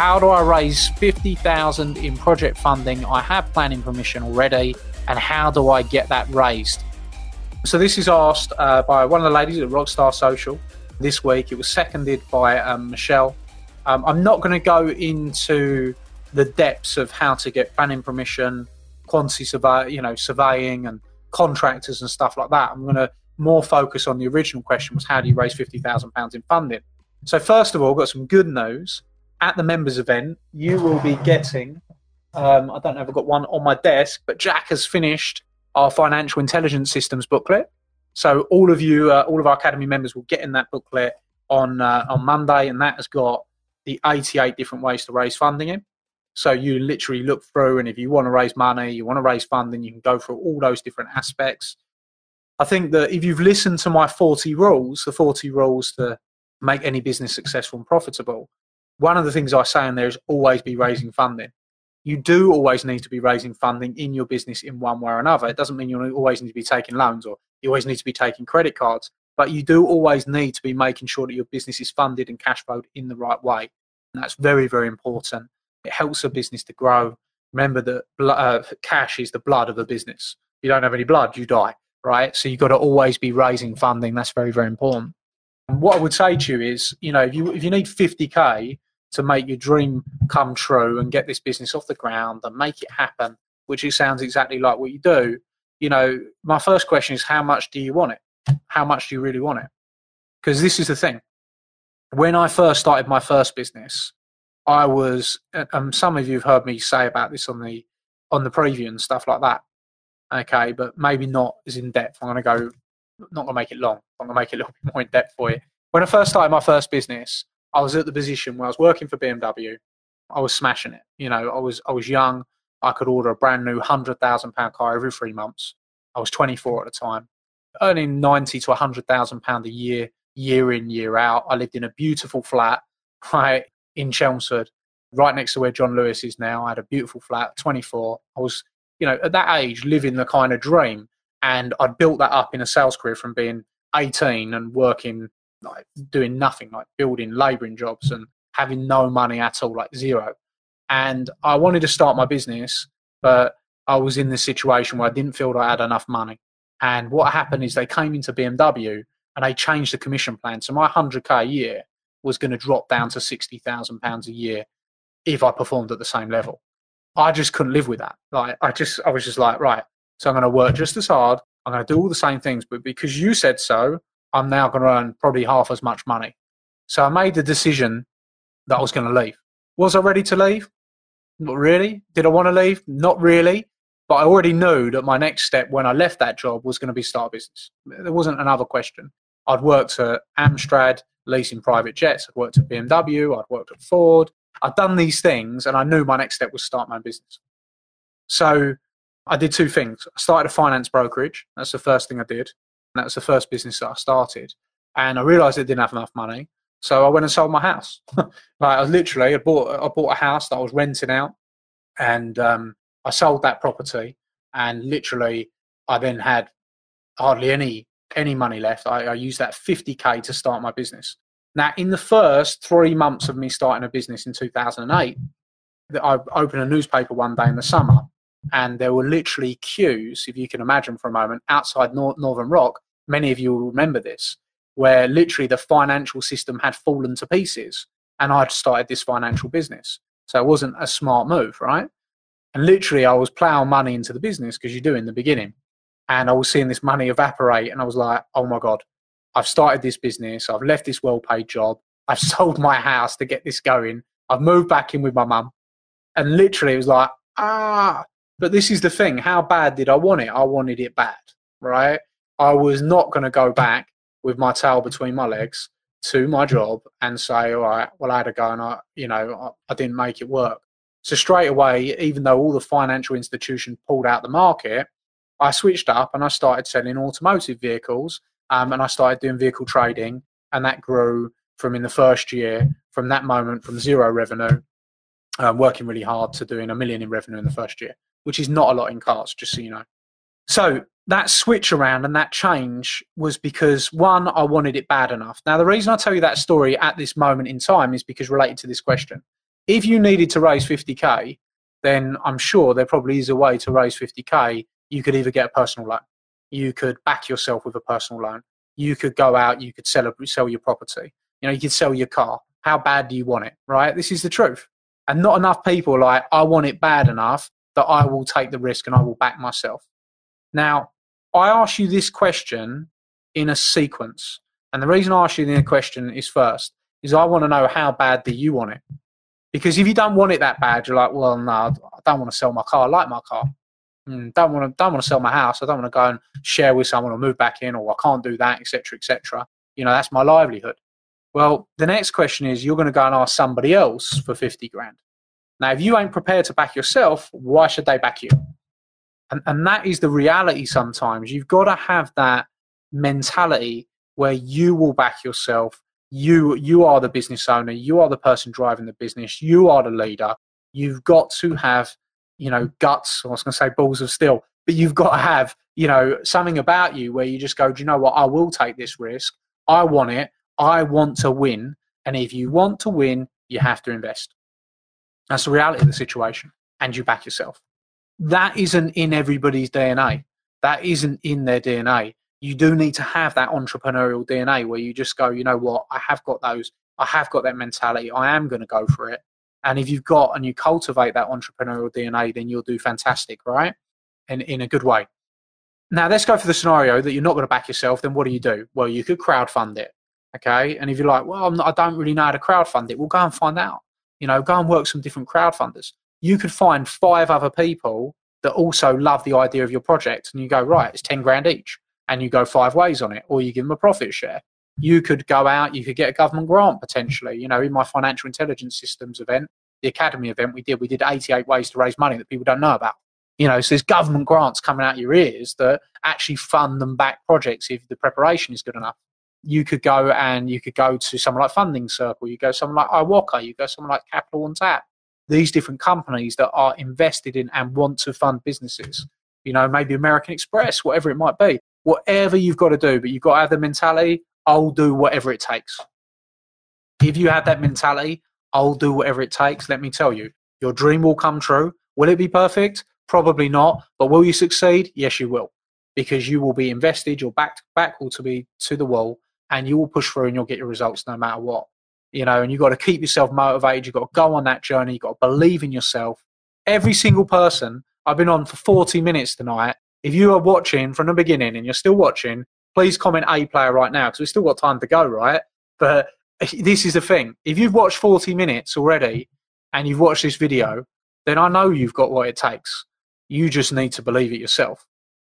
How do I raise 50,000 in project funding? I have planning permission already, and how do I get that raised? So this is asked uh, by one of the ladies at Rockstar Social this week. It was seconded by um, Michelle. Um, I'm not going to go into the depths of how to get planning permission, quantity survey, you know, surveying and contractors and stuff like that. I'm going to more focus on the original question was how do you raise fifty thousand pounds in funding? So first of all, got some good news at the members event, you will be getting. Um, I don't know if I've got one on my desk, but Jack has finished our financial intelligence systems booklet. So all of you, uh, all of our academy members, will get in that booklet on uh, on Monday, and that has got the 88 different ways to raise funding in. So you literally look through, and if you want to raise money, you want to raise funding, you can go through all those different aspects. I think that if you've listened to my 40 rules, the 40 rules to make any business successful and profitable, one of the things I say in there is always be raising funding. You do always need to be raising funding in your business in one way or another. It doesn't mean you always need to be taking loans or you always need to be taking credit cards, but you do always need to be making sure that your business is funded and cash flowed in the right way. And that's very, very important. It helps a business to grow. Remember that uh, cash is the blood of a business. If you don't have any blood, you die, right? So you've got to always be raising funding. That's very, very important. And what I would say to you is, you know, if you if you need 50k to make your dream come true and get this business off the ground and make it happen, which it sounds exactly like what you do, you know, my first question is how much do you want it? How much do you really want it? Because this is the thing. When I first started my first business, I was, and um, some of you have heard me say about this on the on the preview and stuff like that. Okay, but maybe not as in depth. I'm going to go, not going to make it long. I'm going to make it a little bit more in depth for you. When I first started my first business, I was at the position where I was working for BMW. I was smashing it. You know, I was I was young. I could order a brand new hundred thousand pound car every three months. I was 24 at the time, earning 90 to 100 thousand pound a year, year in year out. I lived in a beautiful flat right in Chelmsford, right next to where John Lewis is now. I had a beautiful flat. 24. I was, you know, at that age living the kind of dream, and I'd built that up in a sales career from being 18 and working like doing nothing, like building labouring jobs and having no money at all, like zero. And I wanted to start my business, but I was in this situation where I didn't feel I had enough money. And what happened is they came into BMW and they changed the commission plan. So my 100k a year was going to drop down to 60,000 pounds a year if I performed at the same level. I just couldn't live with that. Like I just, I was just like, right. So I'm going to work just as hard. I'm going to do all the same things, but because you said so, I'm now going to earn probably half as much money. So I made the decision that I was going to leave. Was I ready to leave? Not really. Did I want to leave? Not really. But I already knew that my next step when I left that job was going to be start a business. There wasn't another question. I'd worked at Amstrad, leasing private jets. I'd worked at BMW. I'd worked at Ford. I'd done these things, and I knew my next step was start my own business. So I did two things. I started a finance brokerage. That's the first thing I did. That was the first business that I started. And I realized I didn't have enough money. So I went and sold my house. like I literally, I bought, I bought a house that I was renting out and um, I sold that property. And literally, I then had hardly any any money left. I, I used that 50k to start my business. Now, in the first three months of me starting a business in 2008, I opened a newspaper one day in the summer and there were literally queues, if you can imagine for a moment, outside Nor- Northern Rock. Many of you will remember this, where literally the financial system had fallen to pieces, and I'd started this financial business. So it wasn't a smart move, right? And literally, I was plowing money into the business because you do in the beginning. and I was seeing this money evaporate, and I was like, oh my god, I've started this business, I've left this well-paid job, I've sold my house to get this going, I've moved back in with my mum, and literally it was like, ah. But this is the thing: how bad did I want it? I wanted it bad, right? I was not going to go back with my tail between my legs to my job and say, all right, well, I had to go and I, you know, I, I didn't make it work. So straight away, even though all the financial institutions pulled out the market, I switched up and I started selling automotive vehicles um, and I started doing vehicle trading. And that grew from in the first year, from that moment, from zero revenue, um, working really hard to doing a million in revenue in the first year, which is not a lot in cars, just so you know. So that switch around and that change was because one, I wanted it bad enough. Now, the reason I tell you that story at this moment in time is because related to this question. If you needed to raise 50k, then I'm sure there probably is a way to raise 50k you could either get a personal loan, you could back yourself with a personal loan, you could go out, you could sell a, sell your property, you know, you could sell your car. How bad do you want it? Right? This is the truth. And not enough people like I want it bad enough that I will take the risk and I will back myself. Now, I ask you this question in a sequence. And the reason I ask you the question is first, is I want to know how bad do you want it? Because if you don't want it that bad, you're like, well, no, I don't want to sell my car. I like my car. Mm, don't want to don't want to sell my house. I don't want to go and share with someone or move back in, or I can't do that, etc., etc. You know, that's my livelihood. Well, the next question is you're going to go and ask somebody else for fifty grand. Now, if you ain't prepared to back yourself, why should they back you? And and that is the reality. Sometimes you've got to have that mentality where you will back yourself. You you are the business owner. You are the person driving the business. You are the leader. You've got to have you know, guts. I was going to say balls of steel, but you've got to have, you know, something about you where you just go, do you know what? I will take this risk. I want it. I want to win. And if you want to win, you have to invest. That's the reality of the situation. And you back yourself. That isn't in everybody's DNA. That isn't in their DNA. You do need to have that entrepreneurial DNA where you just go, you know what? I have got those. I have got that mentality. I am going to go for it. And if you've got and you cultivate that entrepreneurial DNA, then you'll do fantastic, right? And in a good way. Now, let's go for the scenario that you're not going to back yourself. Then what do you do? Well, you could crowdfund it. Okay. And if you're like, well, not, i don't really know how to crowdfund it, well, go and find out. You know, go and work some different crowdfunders. You could find five other people that also love the idea of your project. And you go, right, it's 10 grand each. And you go five ways on it, or you give them a profit share you could go out, you could get a government grant potentially. You know, in my financial intelligence systems event, the academy event we did, we did 88 ways to raise money that people don't know about. You know, so there's government grants coming out your ears that actually fund them back projects if the preparation is good enough. You could go and you could go to someone like Funding Circle, you go someone like IWOCA, you go someone like Capital on Tap. These different companies that are invested in and want to fund businesses. You know, maybe American Express, whatever it might be. Whatever you've got to do, but you've got to have the mentality I'll do whatever it takes. If you have that mentality, I'll do whatever it takes. Let me tell you, your dream will come true. Will it be perfect? Probably not. But will you succeed? Yes, you will. Because you will be invested, your back back will to be to the wall, and you will push through and you'll get your results no matter what. You know, and you've got to keep yourself motivated. You've got to go on that journey. You've got to believe in yourself. Every single person, I've been on for 40 minutes tonight. If you are watching from the beginning and you're still watching, please comment A player right now because we've still got time to go, right? But this is the thing. If you've watched 40 minutes already and you've watched this video, then I know you've got what it takes. You just need to believe it yourself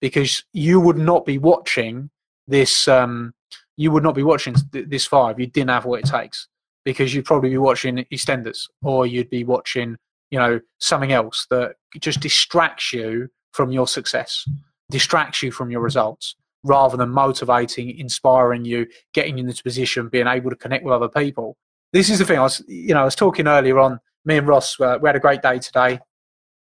because you would not be watching this. Um, you would not be watching this far if you didn't have what it takes because you'd probably be watching EastEnders or you'd be watching, you know, something else that just distracts you from your success, distracts you from your results rather than motivating, inspiring you, getting you into position, being able to connect with other people. This is the thing. I was, you know, I was talking earlier on. Me and Ross, uh, we had a great day today.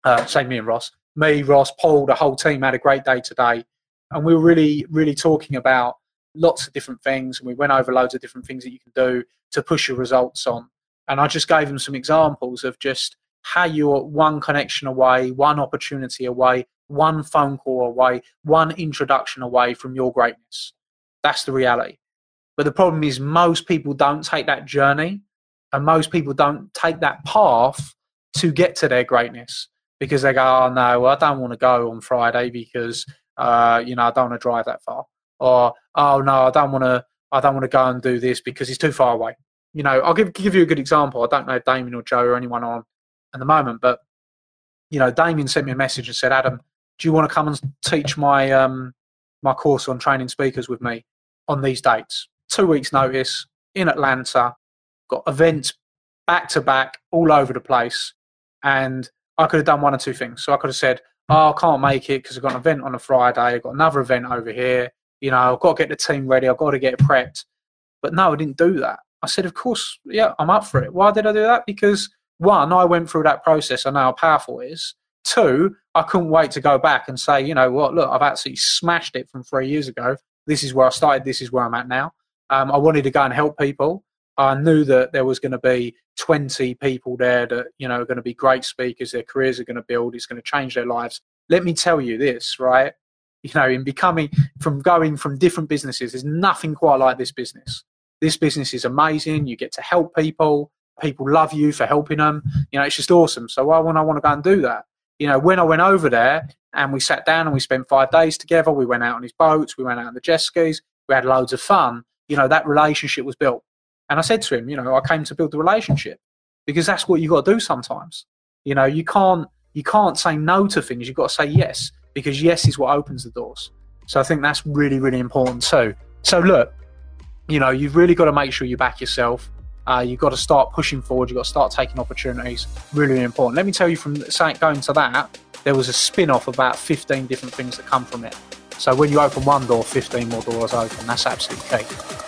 Uh, say me and Ross, me, Ross, Paul, the whole team had a great day today, and we were really, really talking about lots of different things, and we went over loads of different things that you can do to push your results on. And I just gave them some examples of just how you're one connection away, one opportunity away, one phone call away, one introduction away from your greatness. That's the reality. But the problem is, most people don't take that journey and most people don't take that path to get to their greatness because they go, oh no, I don't want to go on Friday because Uh, you know, I don't want to drive that far. Or, oh no, I don't want to. I don't want to go and do this because it's too far away. You know, I'll give give you a good example. I don't know Damien or Joe or anyone on at the moment, but you know, Damien sent me a message and said, Adam, do you want to come and teach my um, my course on training speakers with me on these dates? Two weeks' notice in Atlanta, got events back to back all over the place, and I could have done one or two things. So I could have said, "Oh, I can't make it because I've got an event on a Friday. I've got another event over here. You know, I've got to get the team ready. I've got to get it prepped." But no, I didn't do that. I said, "Of course, yeah, I'm up for it." Why did I do that? Because one, I went through that process. I know how powerful it is. Two, I couldn't wait to go back and say, you know what, look, I've absolutely smashed it from three years ago. This is where I started. This is where I'm at now. Um, I wanted to go and help people. I knew that there was going to be 20 people there that, you know, are going to be great speakers. Their careers are going to build. It's going to change their lives. Let me tell you this, right? You know, in becoming, from going from different businesses, there's nothing quite like this business. This business is amazing. You get to help people. People love you for helping them. You know, it's just awesome. So why would I want to go and do that? You know, when I went over there and we sat down and we spent five days together, we went out on his boats, we went out on the jet skis, we had loads of fun. You know, that relationship was built. And I said to him, you know, I came to build the relationship because that's what you got to do sometimes. You know, you can't you can't say no to things. You've got to say yes because yes is what opens the doors. So I think that's really really important too. So look, you know, you've really got to make sure you back yourself. Uh, you've got to start pushing forward. You've got to start taking opportunities. Really, really important. Let me tell you from going to that, there was a spin off about 15 different things that come from it. So when you open one door, 15 more doors open. That's absolutely key.